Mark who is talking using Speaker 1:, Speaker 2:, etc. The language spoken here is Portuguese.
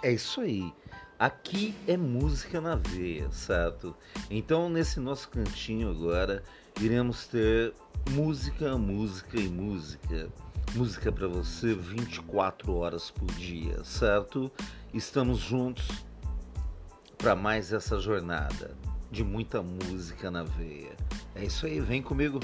Speaker 1: É isso aí. Aqui é música na veia, certo? Então, nesse nosso cantinho agora, iremos ter música, música e música. Música para você 24 horas por dia, certo? Estamos juntos para mais essa jornada de muita música na veia. É isso aí, vem comigo.